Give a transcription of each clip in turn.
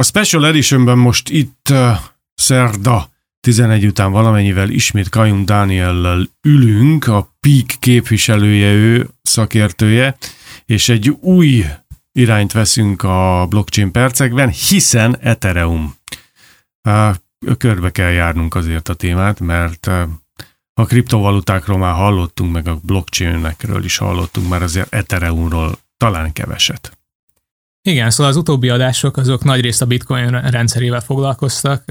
A Special Editionben most itt uh, szerda 11 után valamennyivel ismét Kajum Dániellel ülünk, a Peak képviselője ő, szakértője, és egy új irányt veszünk a blockchain percekben, hiszen Ethereum. Uh, körbe kell járnunk azért a témát, mert uh, a kriptovalutákról már hallottunk, meg a blockchain-ekről is hallottunk, már azért Ethereumról talán keveset. Igen, szóval az utóbbi adások azok nagyrészt a bitcoin rendszerével foglalkoztak.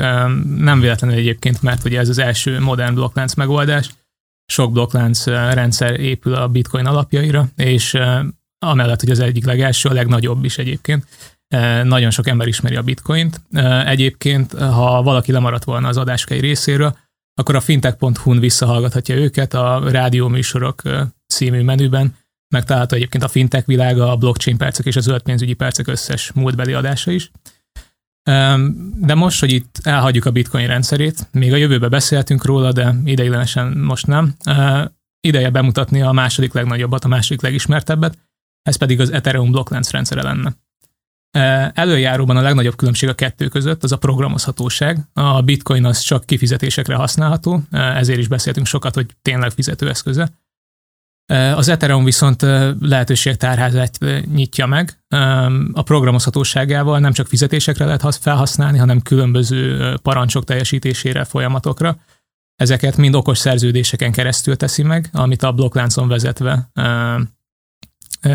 Nem véletlenül egyébként, mert ugye ez az első modern blokklánc megoldás. Sok blokklánc rendszer épül a bitcoin alapjaira, és amellett, hogy az egyik legelső, a legnagyobb is egyébként. Nagyon sok ember ismeri a bitcoint. Egyébként, ha valaki lemaradt volna az adáskei részéről, akkor a fintech.hu-n visszahallgathatja őket a rádióműsorok című menüben, megtalálható egyébként a fintech világa, a blockchain percek és a zöld pénzügyi percek összes múltbeli adása is. De most, hogy itt elhagyjuk a bitcoin rendszerét, még a jövőbe beszéltünk róla, de ideiglenesen most nem, ideje bemutatni a második legnagyobbat, a második legismertebbet, ez pedig az Ethereum blokklánc rendszere lenne. Előjáróban a legnagyobb különbség a kettő között az a programozhatóság. A bitcoin az csak kifizetésekre használható, ezért is beszéltünk sokat, hogy tényleg fizetőeszköze. Az Ethereum viszont lehetőségtárházát nyitja meg. A programozhatóságával nem csak fizetésekre lehet felhasználni, hanem különböző parancsok teljesítésére, folyamatokra. Ezeket mind okos szerződéseken keresztül teszi meg, amit a blokkláncon vezetve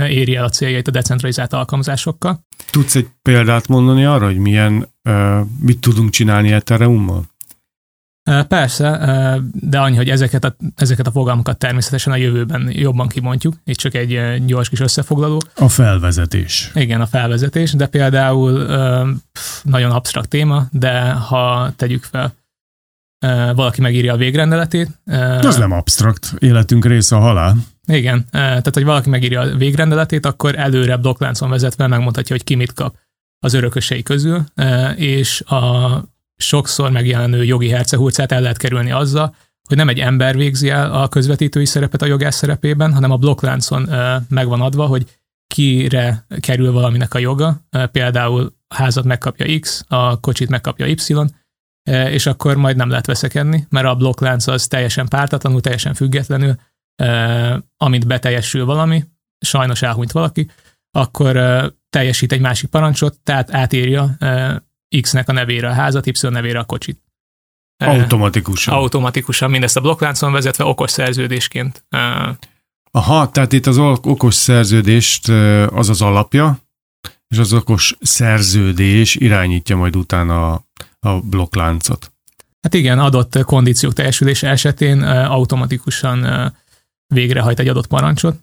éri el a céljait a decentralizált alkalmazásokkal. Tudsz egy példát mondani arra, hogy milyen, mit tudunk csinálni Ethereummal? Persze, de annyi, hogy ezeket a, ezeket a fogalmakat természetesen a jövőben jobban kimondjuk, itt csak egy gyors kis összefoglaló. A felvezetés. Igen, a felvezetés, de például nagyon absztrakt téma, de ha tegyük fel, valaki megírja a végrendeletét. Az nem absztrakt, életünk része a halál. Igen, tehát hogy valaki megírja a végrendeletét, akkor előre blokkláncon vezetve megmondhatja, hogy ki mit kap az örökösei közül, és a sokszor megjelenő jogi hercehurcát el lehet kerülni azzal, hogy nem egy ember végzi el a közvetítői szerepet a jogász szerepében, hanem a blokkláncon megvan adva, hogy kire kerül valaminek a joga, például a házat megkapja X, a kocsit megkapja Y, és akkor majd nem lehet veszekedni, mert a blokklánc az teljesen pártatlanul, teljesen függetlenül, amint beteljesül valami, sajnos elhunyt valaki, akkor teljesít egy másik parancsot, tehát átírja X-nek a nevére a házat, Y nevére a kocsit. Automatikusan. Automatikusan, mindezt a blokkláncon vezetve okos szerződésként. Aha, tehát itt az okos szerződést az az alapja, és az okos szerződés irányítja majd utána a, a blokkláncot. Hát igen, adott kondíciók teljesülése esetén automatikusan végrehajt egy adott parancsot,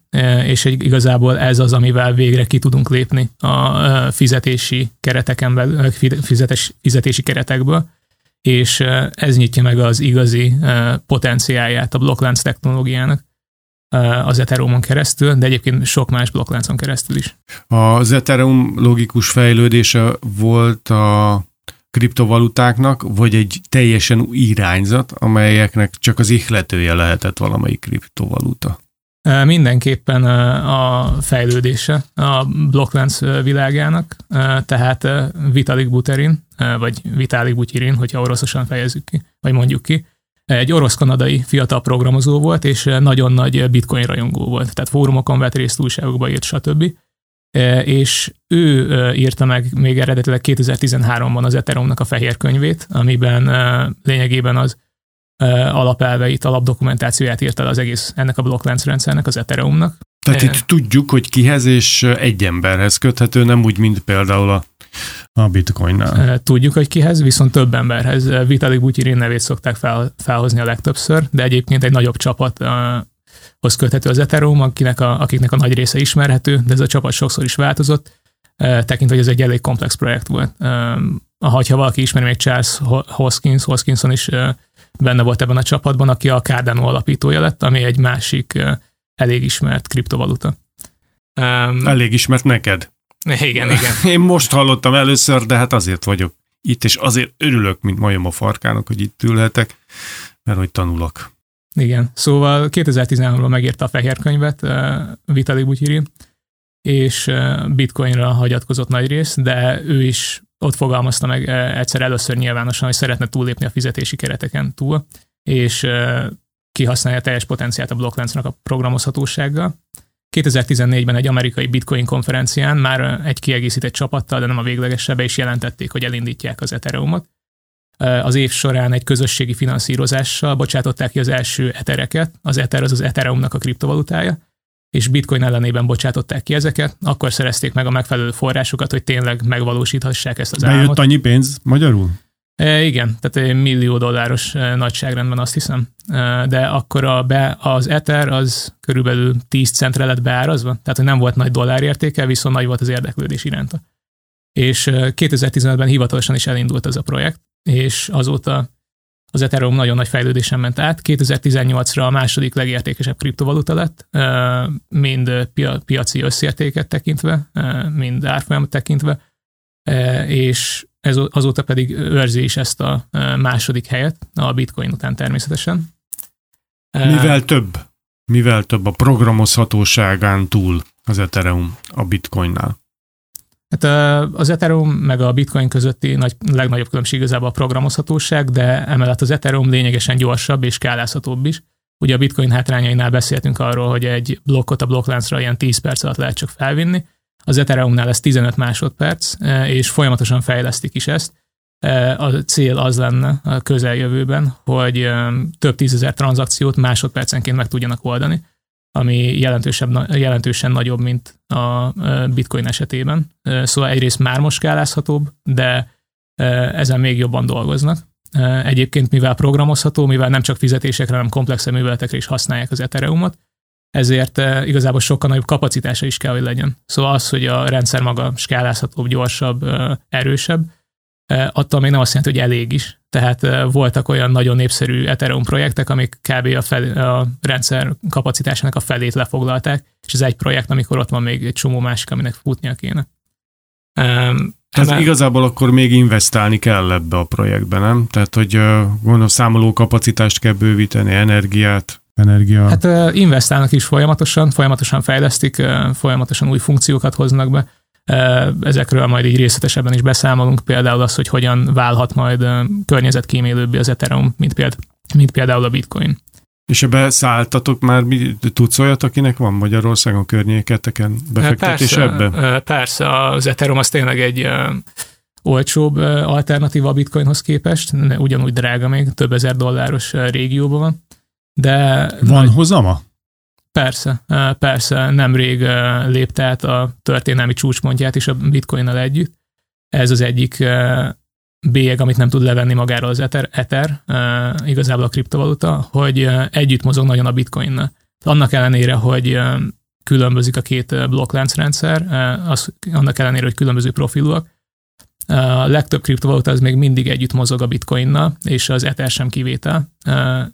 és egy, igazából ez az, amivel végre ki tudunk lépni a fizetési kereteken belül, fizetés, fizetési keretekből, és ez nyitja meg az igazi potenciáját a blokklánc technológiának az Ethereumon keresztül, de egyébként sok más blokkláncon keresztül is. Az Ethereum logikus fejlődése volt a kriptovalutáknak, vagy egy teljesen új irányzat, amelyeknek csak az ihletője lehetett valamelyik kriptovaluta? Mindenképpen a fejlődése a blokklánc világának, tehát Vitalik Buterin, vagy Vitalik Butyirin, hogyha oroszosan fejezzük ki, vagy mondjuk ki, egy orosz-kanadai fiatal programozó volt, és nagyon nagy bitcoin rajongó volt. Tehát fórumokon vett részt, újságokba írt, stb és ő írta meg még eredetileg 2013-ban az Ethereumnak a fehér könyvét, amiben lényegében az alapelveit, alapdokumentációját írta az egész ennek a blokklánc rendszernek, az Ethereumnak. Tehát itt tudjuk, hogy kihez és egy emberhez köthető, nem úgy, mint például a, a bitcoinnál. Tudjuk, hogy kihez, viszont több emberhez. Vitalik Butyirin nevét szokták fel, felhozni a legtöbbször, de egyébként egy nagyobb csapat hoz köthető az Ethereum, akinek a, akiknek a nagy része ismerhető, de ez a csapat sokszor is változott, tekintve, hogy ez egy elég komplex projekt volt. Ha valaki ismeri még Charles Hoskins, Hoskinson is benne volt ebben a csapatban, aki a Cardano alapítója lett, ami egy másik elég ismert kriptovaluta. Elég ismert neked? Igen, igen. Én most hallottam először, de hát azért vagyok itt, és azért örülök, mint majom a farkának, hogy itt ülhetek, mert hogy tanulok. Igen, szóval 2013-ban megírta a fehér könyvet uh, Vitalik Butyiri, és uh, bitcoinra hagyatkozott nagy rész, de ő is ott fogalmazta meg egyszer először nyilvánosan, hogy szeretne túllépni a fizetési kereteken túl, és kihasználja teljes potenciált a blokkláncnak a programozhatósággal. 2014-ben egy amerikai bitcoin konferencián már egy kiegészített csapattal, de nem a véglegesebe is jelentették, hogy elindítják az Ethereumot. Az év során egy közösségi finanszírozással bocsátották ki az első etereket. Az Ether az az Ethereumnak a kriptovalutája, és bitcoin ellenében bocsátották ki ezeket, akkor szerezték meg a megfelelő forrásokat, hogy tényleg megvalósíthassák ezt az Bejött álmot. annyi pénz magyarul? E, igen, tehát egy millió dolláros nagyságrendben azt hiszem. E, de akkor a be, az Ether az körülbelül 10 centre lett beárazva, tehát hogy nem volt nagy dollárértéke, viszont nagy volt az érdeklődés iránta. És 2015-ben hivatalosan is elindult ez a projekt, és azóta az Ethereum nagyon nagy fejlődésen ment át. 2018-ra a második legértékesebb kriptovaluta lett, mind piaci összértéket tekintve, mind árfolyamot tekintve, és ez, azóta pedig őrzi is ezt a második helyet, a bitcoin után természetesen. Mivel több? Mivel több a programozhatóságán túl az Ethereum a bitcoinnál? Hát az Ethereum meg a Bitcoin közötti nagy, legnagyobb különbség igazából a programozhatóság, de emellett az Ethereum lényegesen gyorsabb és skálázhatóbb is. Ugye a Bitcoin hátrányainál beszéltünk arról, hogy egy blokkot a blokkláncra ilyen 10 perc alatt lehet csak felvinni, az Ethereumnál ez 15 másodperc, és folyamatosan fejlesztik is ezt. A cél az lenne a közeljövőben, hogy több tízezer tranzakciót másodpercenként meg tudjanak oldani ami jelentősebb, jelentősen nagyobb, mint a bitcoin esetében. Szóval egyrészt már most skálázhatóbb, de ezen még jobban dolgoznak. Egyébként, mivel programozható, mivel nem csak fizetésekre, hanem komplexebb műveletekre is használják az Ethereumot, ezért igazából sokkal nagyobb kapacitása is kell, hogy legyen. Szóval az, hogy a rendszer maga skálázhatóbb, gyorsabb, erősebb, attól még nem azt jelenti, hogy elég is. Tehát voltak olyan nagyon népszerű Ethereum projektek, amik kb. a, fel, a rendszer kapacitásának a felét lefoglalták, és ez egy projekt, amikor ott van még egy csomó másik, aminek futnia kéne. Um, emel... igazából akkor még investálni kell ebbe a projektbe, nem? Tehát, hogy gondolom számoló kapacitást kell bővíteni, energiát, energia. Hát investálnak is folyamatosan, folyamatosan fejlesztik, folyamatosan új funkciókat hoznak be, Ezekről majd így részletesebben is beszámolunk, például az, hogy hogyan válhat majd környezetkímélőbbé az Ethereum, mint például, mint például a Bitcoin. És ebbe szálltatok már, tudsz olyat, akinek van Magyarországon környéketeken befektetés persze, ebbe? Persze, az Ethereum az tényleg egy olcsóbb alternatíva a bitcoinhoz képest, ugyanúgy drága még, több ezer dolláros régióban van. De van nagy... hozama? Persze, persze, nemrég lépte át a történelmi csúcspontját is a bitcoinnal együtt. Ez az egyik bélyeg, amit nem tud levenni magáról az Ether, Ether igazából a kriptovaluta, hogy együtt mozog nagyon a bitcoinnal. Annak ellenére, hogy különbözik a két blokkláncrendszer, az, annak ellenére, hogy különböző profilúak, a legtöbb kriptovaluta az még mindig együtt mozog a bitcoinnal, és az Ether sem kivétel.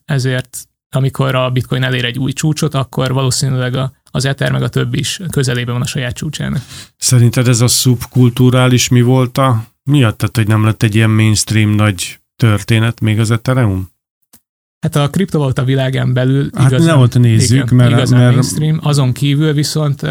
Ezért amikor a bitcoin elér egy új csúcsot, akkor valószínűleg a, az Ether meg a többi is közelében van a saját csúcsának. Szerinted ez a szubkulturális mi volt a miatt? Tehát, hogy nem lett egy ilyen mainstream nagy történet még az Ethereum? Hát a kriptovaluta világán belül hát igazán, nem ott nézzük, igen, mert, igazán mert... mainstream, azon kívül viszont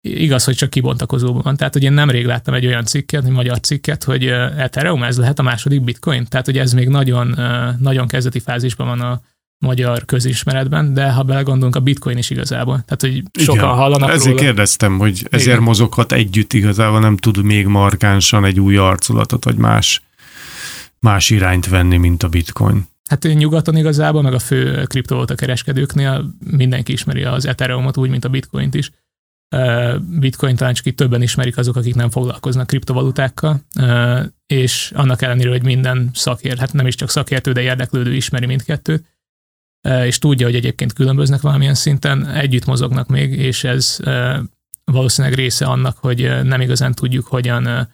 igaz, hogy csak kibontakozóban van. Tehát ugye nemrég láttam egy olyan cikket, egy magyar cikket, hogy Ethereum ez lehet a második bitcoin. Tehát, hogy ez még nagyon, nagyon kezdeti fázisban van a, magyar közismeretben, de ha belegondolunk, a bitcoin is igazából. Tehát, hogy sokan Igen, hallanak Ezért róla. kérdeztem, hogy ezért Igen. mozoghat együtt igazából, nem tud még markánsan egy új arculatot, vagy más, más irányt venni, mint a bitcoin. Hát nyugaton igazából, meg a fő kriptovaluta kereskedőknél mindenki ismeri az Ethereumot úgy, mint a bitcoint is. Bitcoin talán csak itt többen ismerik azok, akik nem foglalkoznak kriptovalutákkal, és annak ellenére, hogy minden szakért, hát nem is csak szakértő, de érdeklődő ismeri mindkettőt, és tudja, hogy egyébként különböznek valamilyen szinten, együtt mozognak még, és ez valószínűleg része annak, hogy nem igazán tudjuk, hogyan,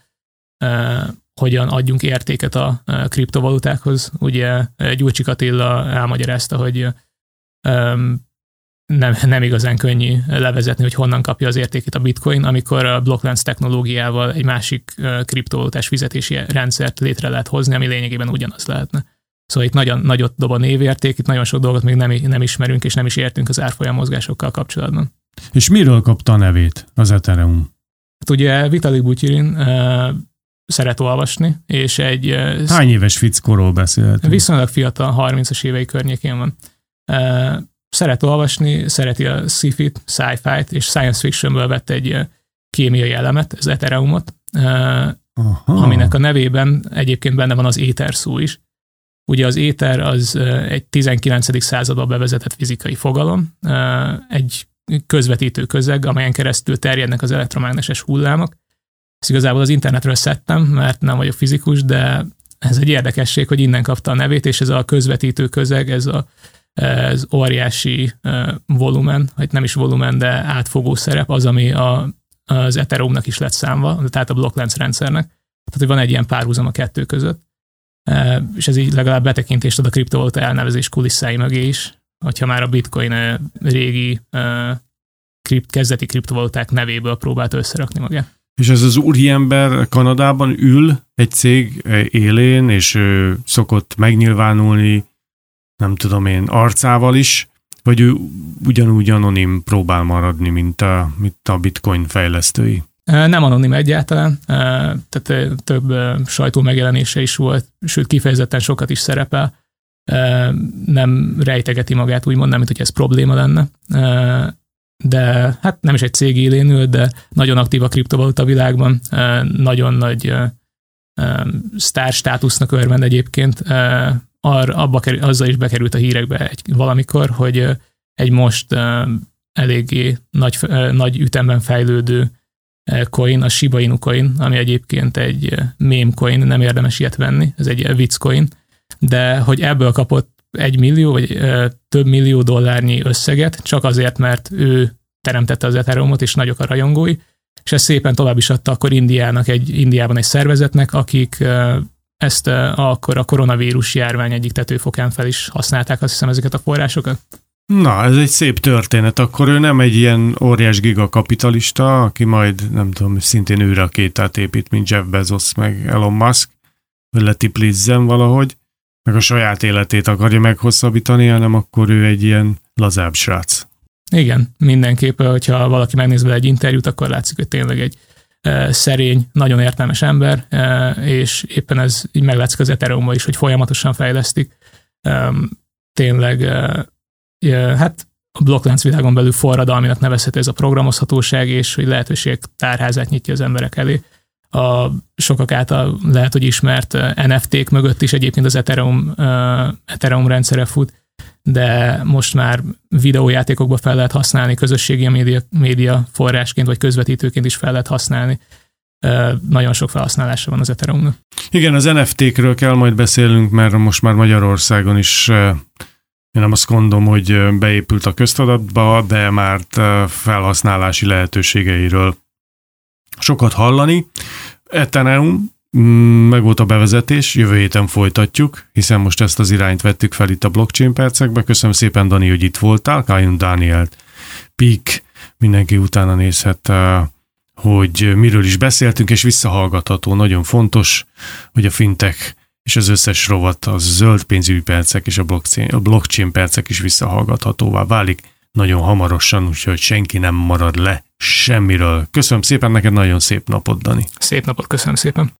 hogyan adjunk értéket a kriptovalutákhoz. Ugye Gyurcsik Attila elmagyarázta, hogy nem, nem igazán könnyű levezetni, hogy honnan kapja az értékét a bitcoin, amikor a blokklánc technológiával egy másik kriptovalutás fizetési rendszert létre lehet hozni, ami lényegében ugyanaz lehetne. Szóval itt nagyon nagyot dob a névérték, itt nagyon sok dolgot még nem, nem ismerünk, és nem is értünk az árfolyam mozgásokkal kapcsolatban. És miről kapta a nevét az Ethereum? Hát ugye Vitalik Butyirin szeret olvasni, és egy... Hány éves fickóról beszélhetünk? Viszonylag fiatal, 30-as évei környékén van. Szeret olvasni, szereti a sci-fit, sci-fi-t, és science fictionből vett egy kémiai elemet, az Ethereumot, Aha. aminek a nevében egyébként benne van az éter szó is. Ugye az éter az egy 19. században bevezetett fizikai fogalom, egy közvetítő közeg, amelyen keresztül terjednek az elektromágneses hullámok. Ezt igazából az internetről szedtem, mert nem vagyok fizikus, de ez egy érdekesség, hogy innen kapta a nevét, és ez a közvetítő közeg, ez a ez óriási volumen, vagy nem is volumen, de átfogó szerep az, ami a, az Ethereumnak is lett számva, tehát a blokklánc rendszernek. Tehát, hogy van egy ilyen párhuzam a kettő között. És ez így legalább betekintést ad a kriptovaluta elnevezés kulisszái mögé is, hogyha már a bitcoin régi kript, kezdeti kriptovaluták nevéből próbált összerakni magát. És ez az úriember Kanadában ül egy cég élén, és szokott megnyilvánulni, nem tudom én, arcával is, vagy ő ugyanúgy anonim próbál maradni, mint a, mint a bitcoin fejlesztői? Nem anonim egyáltalán, tehát több sajtó megjelenése is volt, sőt kifejezetten sokat is szerepel, nem rejtegeti magát, úgymond nem, mint hogy ez probléma lenne, de hát nem is egy cég élén ül, de nagyon aktív a kriptovaluta világban, nagyon nagy sztár státusznak örvend egyébként, ar, abba kerül, azzal is bekerült a hírekbe egy, valamikor, hogy egy most eléggé nagy, nagy ütemben fejlődő coin, a Shiba Inu coin, ami egyébként egy meme coin, nem érdemes ilyet venni, ez egy vicc coin, de hogy ebből kapott egy millió, vagy több millió dollárnyi összeget, csak azért, mert ő teremtette az Ethereumot, és nagyok a rajongói, és ezt szépen tovább is adta akkor Indiának, egy, Indiában egy szervezetnek, akik ezt akkor a koronavírus járvány egyik tetőfokán fel is használták, azt hiszem ezeket a forrásokat. Na, ez egy szép történet. Akkor ő nem egy ilyen óriás gigakapitalista, aki majd, nem tudom, szintén ő rakétát épít, mint Jeff Bezos meg Elon Musk, hogy letiplizzen valahogy, meg a saját életét akarja meghosszabbítani, hanem akkor ő egy ilyen lazább srác. Igen, mindenképp, hogyha valaki megnéz vele egy interjút, akkor látszik, hogy tényleg egy szerény, nagyon értelmes ember, és éppen ez így meglátszik az ethereum is, hogy folyamatosan fejlesztik. Tényleg, hát a blokklánc világon belül forradalminak nevezhető ez a programozhatóság, és hogy lehetőség tárházát nyitja az emberek elé. A sokak által lehet, hogy ismert NFT-k mögött is egyébként az Ethereum, Ethereum rendszere fut, de most már videójátékokba fel lehet használni, közösségi média, média forrásként vagy közvetítőként is fel lehet használni. Nagyon sok felhasználása van az ethereum Igen, az NFT-kről kell majd beszélnünk, mert most már Magyarországon is én nem azt mondom, hogy beépült a köztudatba, de már felhasználási lehetőségeiről sokat hallani. Ethereum Mm, meg volt a bevezetés, jövő héten folytatjuk, hiszen most ezt az irányt vettük fel itt a blockchain percekbe. Köszönöm szépen, Dani, hogy itt voltál. Kájun Dánielt, Pik, mindenki utána nézhet, hogy miről is beszéltünk, és visszahallgatható. Nagyon fontos, hogy a fintech és az összes rovat, a zöld pénzügyi percek és a blockchain, a blockchain percek is visszahallgathatóvá válik nagyon hamarosan, úgyhogy senki nem marad le semmiről. Köszönöm szépen neked, nagyon szép napot, Dani. Szép napot, köszönöm szépen.